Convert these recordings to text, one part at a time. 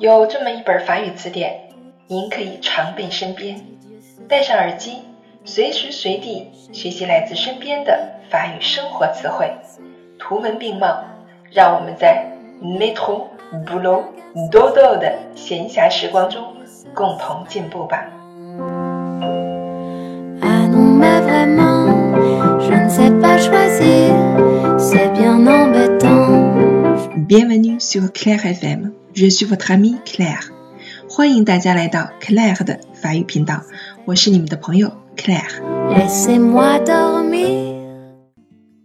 有这么一本法语词典，您可以常备身边，戴上耳机，随时随地学习来自身边的法语生活词汇，图文并茂。让我们在 metro boulot dodo 的闲暇时光中共同进步吧。Bienvenue sur Claire FM. Je suis votre amie Claire. 欢迎大家来到 Claire 的法语频道，我是你们的朋友 Claire。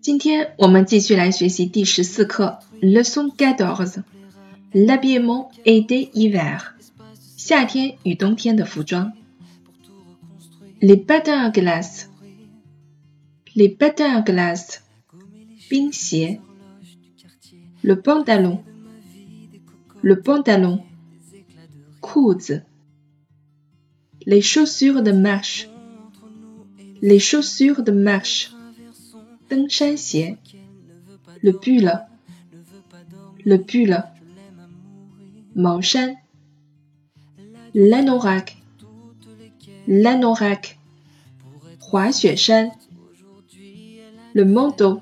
今天我们继续来学习第十四课，leçon quatorze，l'habillement été hiver，夏天与冬天的服装。les patins à glace，les patins à glace，冰鞋。le le pantalon, coudes, les chaussures de marche, les chaussures de marche, le pull, le pull, Maoshan, l'anorak, l'anorak, Huaxueshan, le manteau,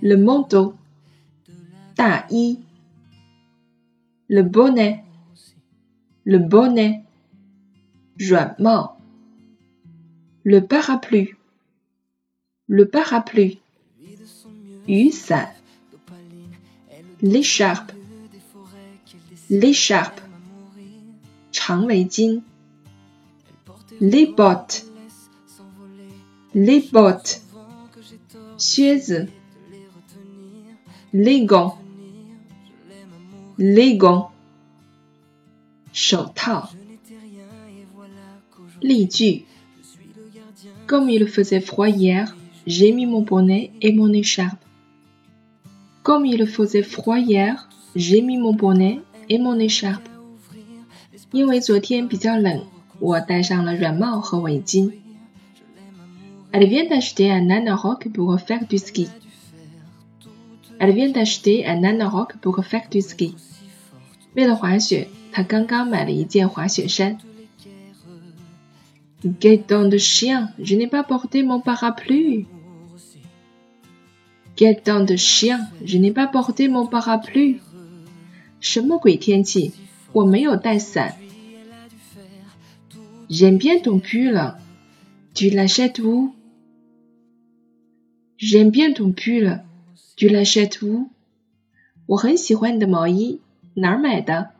le manteau, Ta yi le bonnet, le bonnet, mort le parapluie, le parapluie, usa, l'écharpe, l'écharpe, les bottes, les bottes, les gants, les gants，手套。例句：Comme il faisait froid hier, j'ai mis mon bonnet et mon écharpe. Comme il faisait froid hier, j'ai mis mon bonnet et mon écharpe. 因为昨天比较冷，我戴上了软帽和围巾。Elle vient d'acheter un anorak pour faire du ski. Elle vient d'acheter un anorak pour faire du ski. 为了滑雪，他刚刚买了一件滑雪衫。Get down the chien, je n'ai pas porté mon parapluie. Get down the chien, je n'ai pas porté mon parapluie. 什么鬼天气？我没有带伞。J'aime bien ton pull. Tu l'achètes où? J'aime bien ton pull. Tu l'achètes où? 我很喜欢你的毛衣。哪儿买的